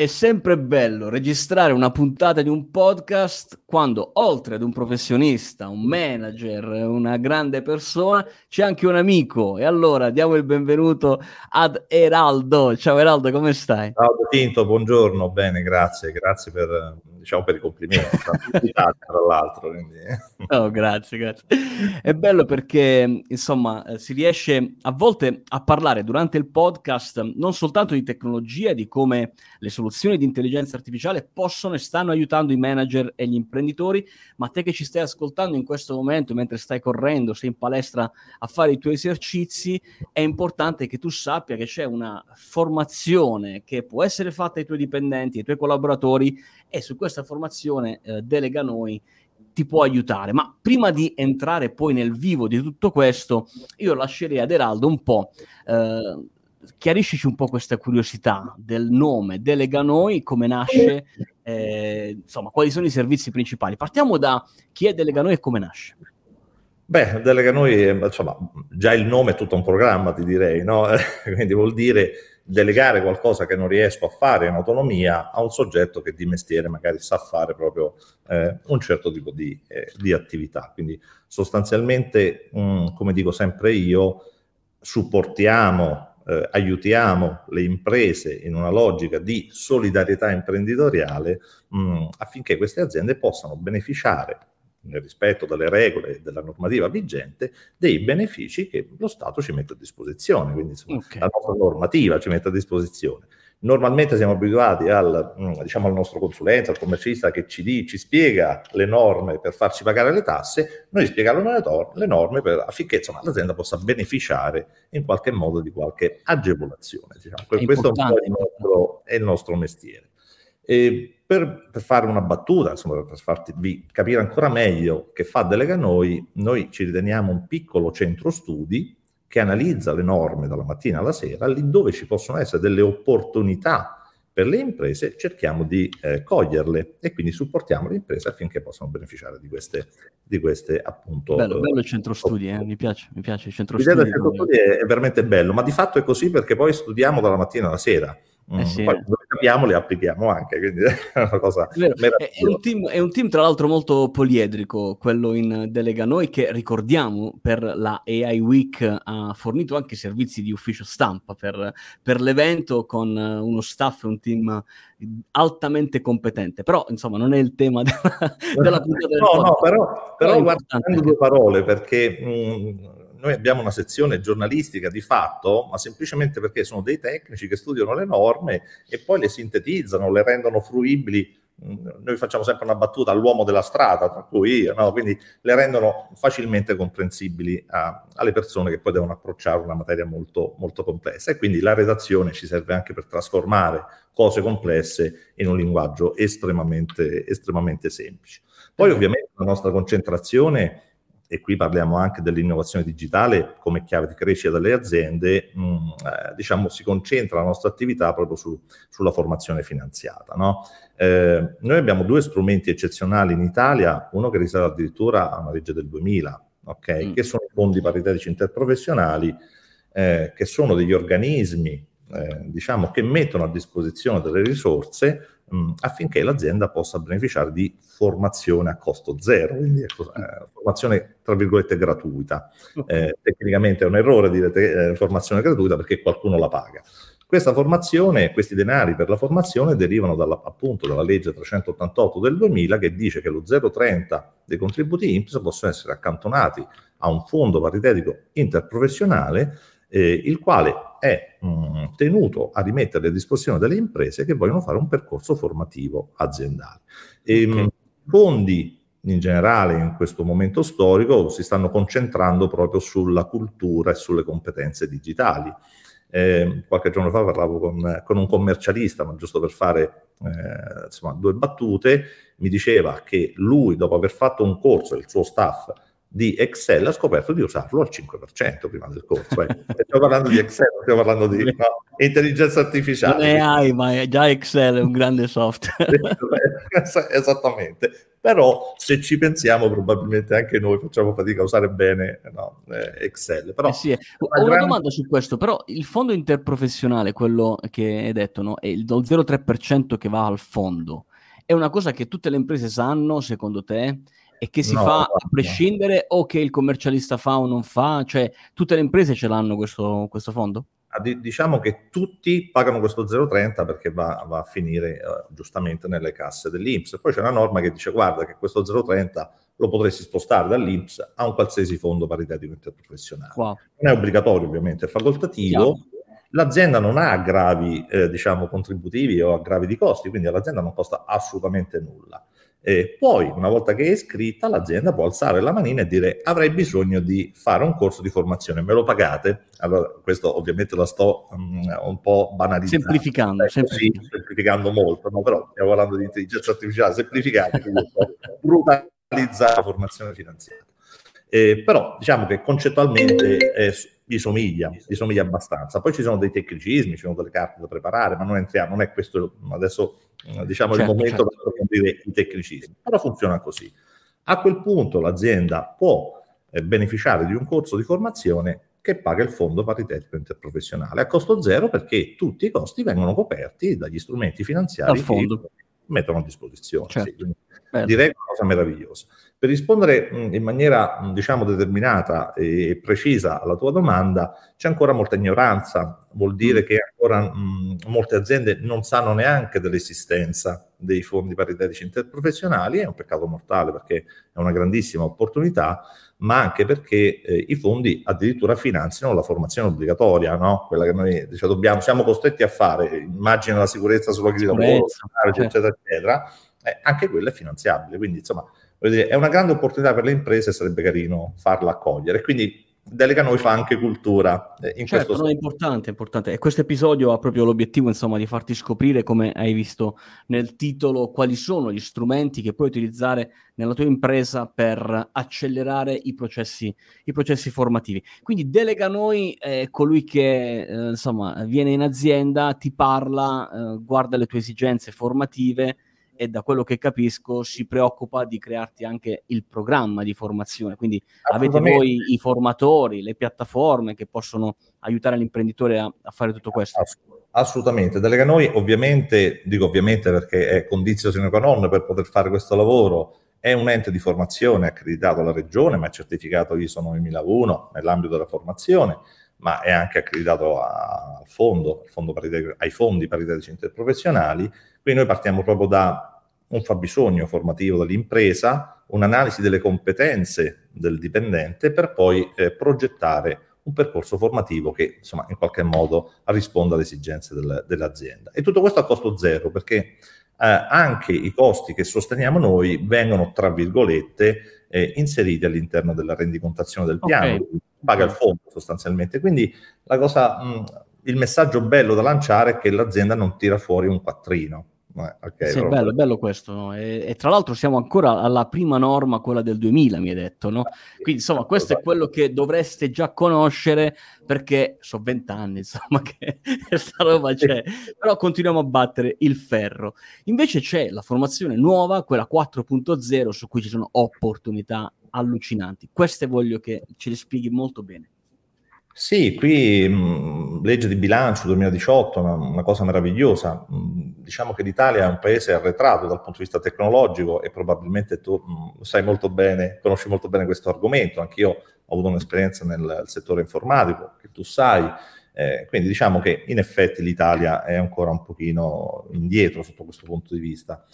è sempre bello registrare una puntata di un podcast quando oltre ad un professionista, un manager, una grande persona, c'è anche un amico. E allora diamo il benvenuto ad Eraldo. Ciao Eraldo, come stai? Ciao Tinto, buongiorno, bene, grazie, grazie per, diciamo, per i complimenti, tra l'altro. Quindi... Oh, grazie, grazie. È bello perché, insomma, eh, si riesce a volte a parlare durante il podcast non soltanto di tecnologia, di come le soluzioni soluzioni di intelligenza artificiale possono e stanno aiutando i manager e gli imprenditori, ma te che ci stai ascoltando in questo momento, mentre stai correndo, sei in palestra a fare i tuoi esercizi, è importante che tu sappia che c'è una formazione che può essere fatta ai tuoi dipendenti, ai tuoi collaboratori e su questa formazione eh, delega noi ti può aiutare. Ma prima di entrare poi nel vivo di tutto questo, io lascerei ad Eraldo un po' eh, chiariscici un po' questa curiosità del nome Delega Noi, come nasce, eh, insomma, quali sono i servizi principali. Partiamo da chi è Delega Noi e come nasce. Beh, Delega Noi, insomma, già il nome è tutto un programma, ti direi, no? Quindi vuol dire delegare qualcosa che non riesco a fare in autonomia a un soggetto che di mestiere magari sa fare proprio eh, un certo tipo di, eh, di attività. Quindi sostanzialmente, mh, mm, come dico sempre io, supportiamo eh, aiutiamo le imprese in una logica di solidarietà imprenditoriale mh, mm, affinché queste aziende possano beneficiare nel rispetto delle regole e della normativa vigente, dei benefici che lo Stato ci mette a disposizione, quindi insomma, okay. la nostra normativa ci mette a disposizione. Normalmente siamo abituati al, mm, diciamo, al nostro consulente, al commercialista che ci, di, ci, spiega le norme per farci pagare le tasse, noi spieghiamo le, norme per, affinché insomma, l'azienda possa beneficiare in qualche modo di qualche agevolazione. Diciamo. Questo è, il nostro, è il nostro mestiere. E per, per, fare una battuta, insomma, per farvi capire ancora meglio che fa Delega Noi, noi ci riteniamo un piccolo centro studi che analizza le norme dalla mattina alla sera, lì dove ci possono essere delle opportunità per le imprese, cerchiamo di eh, coglierle e quindi supportiamo le imprese affinché possano beneficiare di queste, di queste appunto... Bello, eh, bello il centro studi, eh? mi piace, mi piace il centro studi. L'idea del centro studi è, è veramente bello, ma di fatto è così perché poi studiamo dalla mattina alla sera. Eh mm, sì. Poi capiamo le applichiamo anche, quindi è una cosa è, un team, è, un team, tra l'altro molto poliedrico, quello in Delega Noi, che ricordiamo per la AI Week ha fornito anche servizi di ufficio stampa per, per l'evento con uno staff e un team altamente competente, però insomma non è il tema della, della puntata del No, no, però, però guardando due parole perché... Mh, mm, noi abbiamo una sezione giornalistica di fatto, ma semplicemente perché sono dei tecnici che studiano le norme e poi le sintetizzano, le rendono fruibili. Mm, noi facciamo sempre una battuta all'uomo della strada, tra cui io, no? quindi le rendono facilmente comprensibili a, alle persone che poi devono approcciare una materia molto, molto complessa. E quindi la redazione ci serve anche per trasformare cose complesse in un linguaggio estremamente, estremamente semplice. Poi ovviamente la nostra concentrazione e qui parliamo anche dell'innovazione digitale come chiave di crescita delle aziende, mh, mm, eh, diciamo si concentra la nostra attività proprio su, sulla formazione finanziata. No? Eh, noi abbiamo due strumenti eccezionali in Italia, uno che risale addirittura a una legge del 2000, okay? mm. che sono i fondi paritetici interprofessionali, eh, che sono degli organismi eh, diciamo, che mettono a disposizione delle risorse mh, affinché l'azienda possa beneficiare di formazione a costo zero, quindi ecco, eh, formazione tra virgolette gratuita. Eh, tecnicamente è un errore dire te- eh, formazione gratuita perché qualcuno la paga. Questa formazione, questi denari per la formazione derivano dalla, appunto dalla legge 388 del 2000 che dice che lo 0,30 dei contributi INPS possono essere accantonati a un fondo paritetico interprofessionale eh, il quale è mh, mm, tenuto a rimettere a disposizione delle imprese che vogliono fare un percorso formativo aziendale. E, okay. fondi in generale in questo momento storico si stanno concentrando proprio sulla cultura e sulle competenze digitali. Eh, qualche giorno fa parlavo con, con, un commercialista, ma giusto per fare eh, insomma, due battute, mi diceva che lui, dopo aver fatto un corso, il suo staff, di Excel ha scoperto di usarlo al 5% prima del corso. Eh. Stiamo parlando di Excel, stiamo parlando di no, intelligenza artificiale. Non è AI, ma è già Excel, è un grande software. Esattamente. Però se ci pensiamo, probabilmente anche noi facciamo fatica a usare bene no, eh, Excel. Però, eh sì, ho una grande... domanda su questo, però il fondo interprofessionale, quello che hai detto, no? è il 0,3% che va al fondo. È una cosa che tutte le imprese sanno, secondo te? E che si no, fa a prescindere o che il commercialista fa o non fa? Cioè, tutte le imprese ce l'hanno questo, questo fondo? Ah, diciamo che tutti pagano questo 0,30 perché va, va a finire uh, giustamente nelle casse dell'Inps. Poi c'è una norma che dice guarda che questo 0,30 lo potresti spostare dall'Inps a un qualsiasi fondo paritetico interprofessionale. Wow. Non è obbligatorio ovviamente, è facoltativo. Chiaro. L'azienda non ha aggravi eh, diciamo, contributivi o aggravi di costi, quindi all'azienda non costa assolutamente nulla. E poi, una volta che è iscritta, l'azienda può alzare la manina e dire avrei bisogno di fare un corso di formazione, me lo pagate? Allora, questo ovviamente lo sto um, un po' banalizzando. Semplificando. Ecco, semplificando. Sì, semplificando molto, no? però stiamo parlando di intelligenza artificiale semplificata, quindi brutalizzare la formazione finanziaria. Eh, però diciamo che concettualmente eh, gli, somiglia, gli somiglia abbastanza. Poi ci sono dei tecnicismi, ci sono delle carte da preparare, ma non entriamo, non è questo adesso eh, diciamo certo, il momento certo. per approfondire i tecnicismi. Però funziona così. A quel punto l'azienda può eh, beneficiare di un corso di formazione che paga il fondo paritetico interprofessionale a costo zero perché tutti i costi vengono coperti dagli strumenti finanziari che mettono a disposizione. Certo. Sì, direi una cosa meravigliosa. Per rispondere in maniera, diciamo, determinata e precisa alla tua domanda, c'è ancora molta ignoranza, vuol dire che ancora mh, molte aziende non sanno neanche dell'esistenza dei fondi paritetici interprofessionali, è un peccato mortale perché è una grandissima opportunità, ma anche perché eh, i fondi addirittura finanziano la formazione obbligatoria, no? quella che noi diciamo, dobbiamo, siamo costretti a fare, immagina la sicurezza sulla di lavoro, certo. eccetera, eccetera, eh, anche quella è finanziabile, quindi insomma dire, è una grande opportunità per le imprese, sarebbe carino farla accogliere. Quindi Delega Noi fa anche cultura. Eh, in certo, questo... no, è importante, è importante. E questo episodio ha proprio l'obiettivo, insomma, di farti scoprire, come hai visto nel titolo, quali sono gli strumenti che puoi utilizzare nella tua impresa per accelerare i processi, i processi formativi. Quindi Delega Noi è colui che, eh, insomma, viene in azienda, ti parla, eh, guarda le tue esigenze formative, e da quello che capisco si preoccupa di crearti anche il programma di formazione. Quindi avete voi i formatori, le piattaforme che possono aiutare l'imprenditore a, a fare tutto questo. Assolutamente, Delega Noi ovviamente, dico ovviamente perché è condizio sine qua non per poter fare questo lavoro, è un ente di formazione accreditato alla regione, ma è certificato ISO 9001 nell'ambito della formazione, ma è anche accreditato al fondo, fondo ai fondi paritetici interprofessionali. Quindi noi partiamo proprio da un fabbisogno formativo dell'impresa, un'analisi delle competenze del dipendente per poi eh, progettare un percorso formativo che insomma in qualche modo risponda alle esigenze del, dell'azienda. E tutto questo a costo zero perché eh, anche i costi che sosteniamo noi vengono, tra virgolette, eh, inseriti all'interno della rendicontazione del piano, okay. paga il fondo sostanzialmente. Quindi la cosa, mh, il messaggio bello da lanciare è che l'azienda non tira fuori un quattrino, okay, sì, bello, bello questo. No? E, e, tra l'altro siamo ancora alla prima norma, quella del 2000, mi hai detto, no? Quindi insomma, questo è quello che dovreste già conoscere perché sono vent'anni, insomma, che questa roba c'è. Però continuiamo a battere il ferro. Invece c'è la formazione nuova, quella 4.0, su cui ci sono opportunità allucinanti. Queste voglio che ce le spieghi molto bene. Sì, qui mh, legge di bilancio 2018, una, una cosa meravigliosa. Diciamo che l'Italia è un paese arretrato dal punto di vista tecnologico e probabilmente tu mh, sai molto bene, conosci molto bene questo argomento. Anch'io ho avuto un'esperienza nel settore informatico, che tu sai. Eh, quindi diciamo che in effetti l'Italia è ancora un pochino indietro sotto questo punto di vista.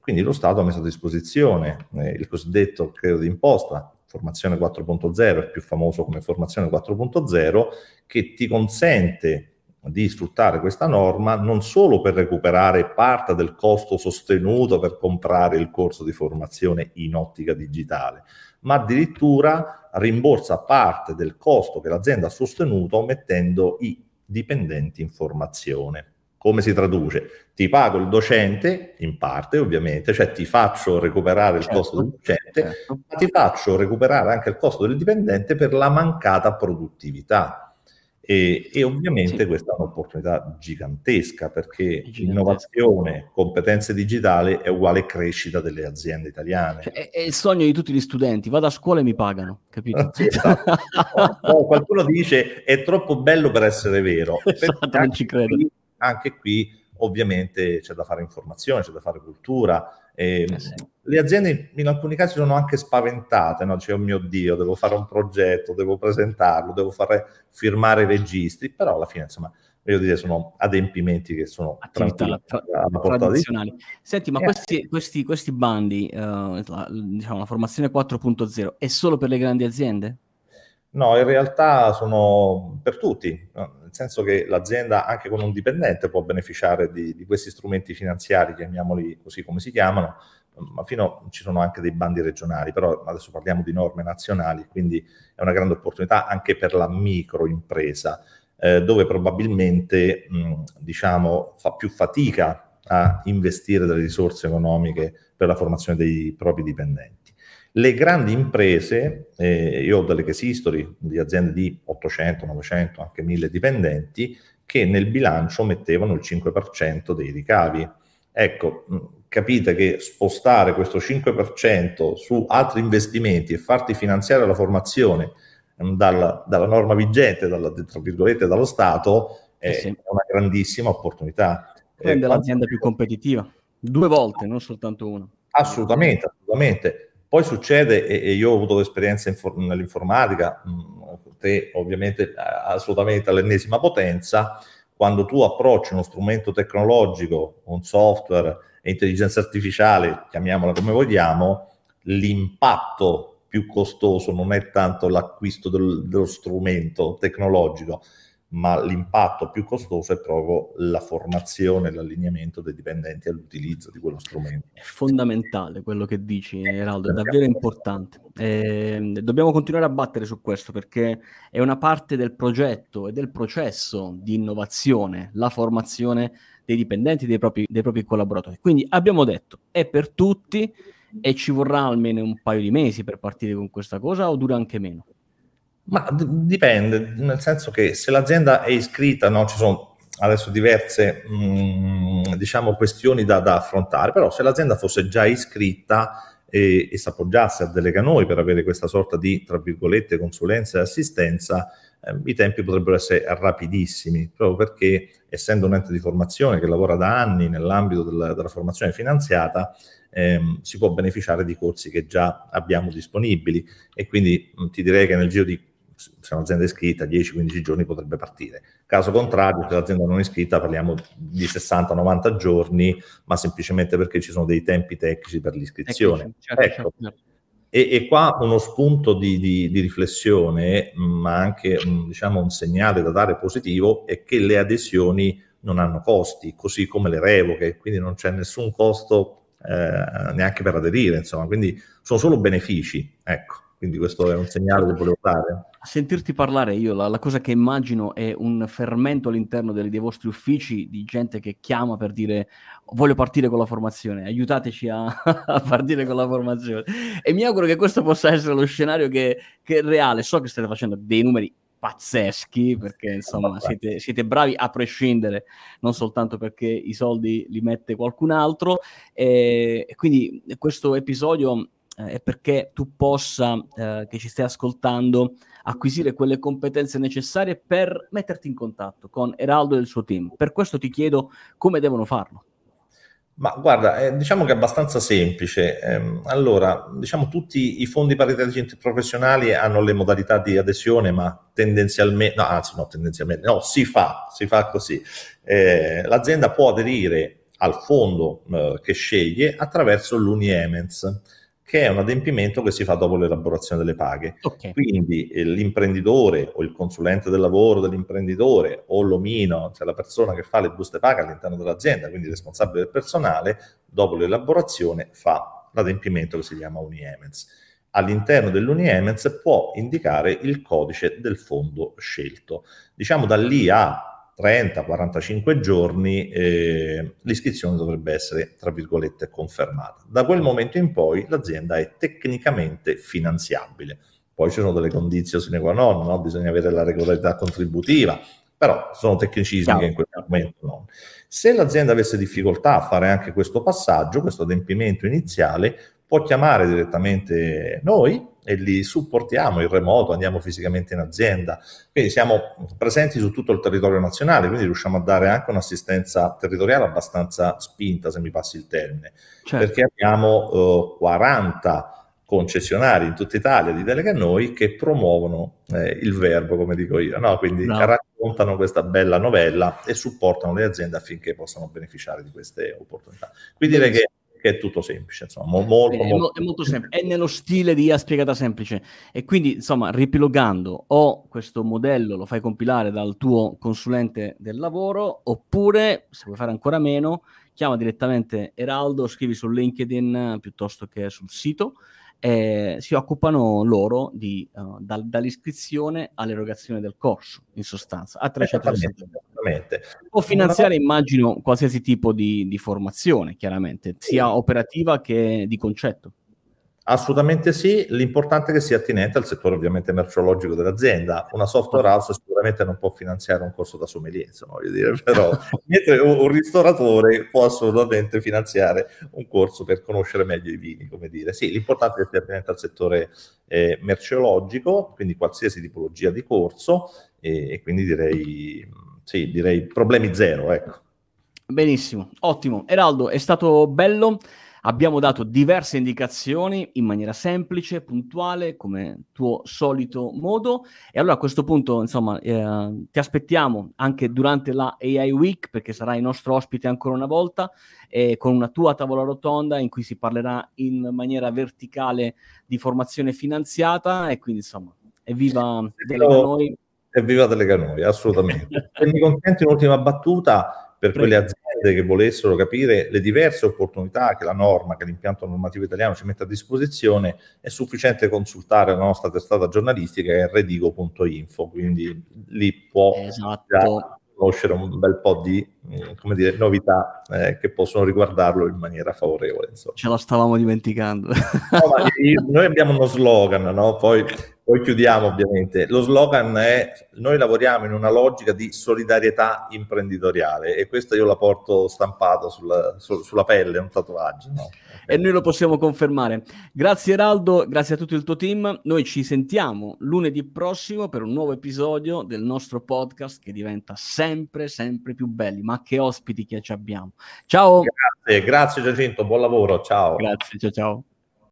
Quindi lo Stato ha messo a disposizione eh, il cosiddetto credito d'imposta, formazione 4.0, è più famoso come formazione 4.0, che ti consente di sfruttare questa norma non solo per recuperare parte del costo sostenuto per comprare il corso di formazione in ottica digitale, ma addirittura rimborsa parte del costo che l'azienda ha sostenuto mettendo i dipendenti in formazione. Come si traduce? Ti pago il docente, in parte ovviamente, cioè ti faccio recuperare il certo, costo del docente, certo. ma ti faccio recuperare anche il costo del dipendente per la mancata produttività. E, e ovviamente sì. questa è un'opportunità gigantesca perché gigantesca. innovazione, competenze digitali è uguale crescita delle aziende italiane. Cioè, è, è, il sogno di tutti gli studenti, vado a scuola e mi pagano, capito? Sì, esatto. no, qualcuno dice è troppo bello per essere vero. Esatto, non ci credo. Anche qui ovviamente c'è da fare informazione, c'è da fare cultura. E eh sì. Le aziende in alcuni casi sono anche spaventate, no? Cioè, oh mio Dio, devo fare un progetto, devo presentarlo, devo fare firmare i registri, però alla fine, insomma, voglio dire, sono adempimenti che sono attività tra- tradizionali. Senti, ma eh. questi, questi, questi, bandi, uh, la, diciamo, la formazione 4.0, è solo per le grandi aziende? No, in realtà sono per tutti, nel senso che l'azienda anche con un dipendente può beneficiare di, di questi strumenti finanziari, chiamiamoli così come si chiamano, ma fino ci sono anche dei bandi regionali, però adesso parliamo di norme nazionali, quindi è una grande opportunità anche per la microimpresa, eh, dove probabilmente mh, diciamo, fa più fatica a investire delle risorse economiche per la formazione dei propri dipendenti. Le grandi imprese, eh, io ho delle case history di aziende di 800, 900, anche 1000 dipendenti, che nel bilancio mettevano il 5% dei ricavi. Ecco, capite che spostare questo 5% su altri investimenti e farti finanziare la formazione dalla, dalla norma vigente, dalla, tra virgolette, dallo Stato, è, eh sì. una grandissima opportunità. Rende eh, l'azienda più competitiva, due volte, non soltanto una. Assolutamente, assolutamente. Poi succede, e, io ho avuto esperienza infor- nell'informatica, mh, te ovviamente assolutamente all'ennesima potenza, quando tu approcci uno strumento tecnologico, un software e intelligenza artificiale, chiamiamola come vogliamo, l'impatto più costoso non è tanto l'acquisto del, dello strumento tecnologico, ma l'impatto più costoso è proprio la formazione e l'allineamento dei dipendenti all'utilizzo di quello strumento. È fondamentale quello che dici, Eraldo, è davvero importante. Eh, dobbiamo continuare a battere su questo perché è una parte del progetto e del processo di innovazione, la formazione dei dipendenti, dei propri, dei propri collaboratori. Quindi abbiamo detto, è per tutti e ci vorrà almeno un paio di mesi per partire con questa cosa o dura anche meno? Ma d- dipende, nel senso che se l'azienda è iscritta, no, ci sono adesso diverse mh, mm, diciamo, questioni da, da, affrontare, però se l'azienda fosse già iscritta e, e appoggiasse a Delega Noi per avere questa sorta di, tra virgolette, consulenza e assistenza, eh, i tempi potrebbero essere rapidissimi, proprio perché essendo un ente di formazione che lavora da anni nell'ambito della, della formazione finanziata, ehm, si può beneficiare di corsi che già abbiamo disponibili. E quindi mh, ti direi che nel giro di se un'azienda è iscritta 10-15 giorni potrebbe partire. Caso contrario, se l'azienda non è iscritta parliamo di 60-90 giorni, ma semplicemente perché ci sono dei tempi tecnici per l'iscrizione. Certo, ecco. certo. certo. E, e, qua uno spunto di, di, di riflessione, ma anche diciamo, un segnale da dare positivo, è che le adesioni non hanno costi, così come le revoche, quindi non c'è nessun costo eh, neanche per aderire, insomma, quindi sono solo benefici. Ecco. Quindi questo è un segnale che volevo dare. A sentirti parlare io, la, la, cosa che immagino è un fermento all'interno dei, dei, vostri uffici di gente che chiama per dire voglio partire con la formazione, aiutateci a, a partire con la formazione. E mi auguro che questo possa essere lo scenario che, che è reale. So che state facendo dei numeri pazzeschi perché insomma siete, siete, bravi a prescindere non soltanto perché i soldi li mette qualcun altro e, e quindi questo episodio eh, è perché tu possa, eh, che ci stai ascoltando, acquisire quelle competenze necessarie per metterti in contatto con Eraldo e il suo team. Per questo ti chiedo come devono farlo. Ma guarda, eh, diciamo che è abbastanza semplice. Eh, allora, diciamo tutti i fondi paritetici interprofessionali hanno le modalità di adesione, ma tendenzialmente, no, anzi no, tendenzialmente, no, si fa, si fa così. Eh, l'azienda può aderire al fondo eh, che sceglie attraverso l'UNIEMENS che è un adempimento che si fa dopo l'elaborazione delle paghe. Okay. Quindi eh, l'imprenditore o il consulente del lavoro dell'imprenditore o l'omino, cioè la persona che fa le buste paga all'interno dell'azienda, quindi il responsabile del personale, dopo l'elaborazione fa l'adempimento che si chiama Uniemens. All'interno dell'Uniemens può indicare il codice del fondo scelto. Diciamo da lì a 30-45 giorni eh, l'iscrizione dovrebbe essere, tra virgolette, confermata. Da quel momento in poi l'azienda è tecnicamente finanziabile. Poi ci sono delle condizioni sine qua non, no? bisogna avere la regolarità contributiva, però sono tecnicismi Ciao. che in quel momento non. Se l'azienda avesse difficoltà a fare anche questo passaggio, questo adempimento iniziale, può chiamare direttamente noi e li supportiamo in remoto, andiamo fisicamente in azienda. Quindi siamo presenti su tutto il territorio nazionale, quindi riusciamo a dare anche un'assistenza territoriale abbastanza spinta, se mi passi il termine, certo. perché abbiamo uh, 40 concessionari in tutta Italia di Delega a Noi che promuovono eh, il verbo, come dico io, no? quindi no. raccontano questa bella novella e supportano le aziende affinché possano beneficiare di queste opportunità. Quindi direi che che è tutto semplice, insomma, mo- molto, è, molto, è molto semplice, è nello stile di A spiegata semplice. E quindi, insomma, ripilogando, o questo modello lo fai compilare dal tuo consulente del lavoro, oppure, se vuoi fare ancora meno, chiama direttamente Eraldo, scrivi su LinkedIn piuttosto che sul sito, eh, si occupano loro di, uh, dal, dall'iscrizione all'erogazione del corso, in sostanza, a 360 O finanziare, immagino, qualsiasi tipo di, di formazione, chiaramente, sia operativa che di concetto. Assolutamente sì, l'importante è che sia attinente al settore ovviamente merceologico dell'azienda. Una software house sicuramente non può finanziare un corso da insomma, voglio dire, però mentre un, ristoratore può assolutamente finanziare un corso per conoscere meglio i vini, come dire. Sì, l'importante è che sia attinente al settore eh, merceologico, quindi qualsiasi tipologia di corso e, e quindi direi, sì, direi problemi zero, ecco. Benissimo, ottimo. Eraldo, è stato bello. Abbiamo dato diverse indicazioni in maniera semplice, puntuale, come tuo solito modo. E allora a questo punto, insomma, eh, ti aspettiamo anche durante la AI Week, perché sarai nostro ospite ancora una volta, eh, con una tua tavola rotonda in cui si parlerà in maniera verticale di formazione finanziata. E quindi, insomma, evviva Delega Noi. Evviva Delega Noi, assolutamente. Se mi consenti un'ultima battuta, per quelle aziende che volessero capire le diverse opportunità che la norma, che l'impianto normativo italiano ci mette a disposizione, è sufficiente consultare la nostra testata giornalistica che è redigo.info, quindi lì può esatto. conoscere un bel po' di come dire, novità eh, che possono riguardarlo in maniera favorevole. Insomma. Ce la stavamo dimenticando. No, noi abbiamo uno slogan, no? poi poi chiudiamo ovviamente. Lo slogan è noi lavoriamo in una logica di solidarietà imprenditoriale e questo io la porto stampato sulla, su, sulla pelle, un tatuaggio. No? E noi lo possiamo confermare. Grazie Eraldo, grazie a tutto il tuo team. Noi ci sentiamo lunedì prossimo per un nuovo episodio del nostro podcast che diventa sempre, sempre più belli. Ma che ospiti che ci abbiamo. Ciao. Grazie, grazie Giacinto, buon lavoro, ciao. Grazie, ciao ciao.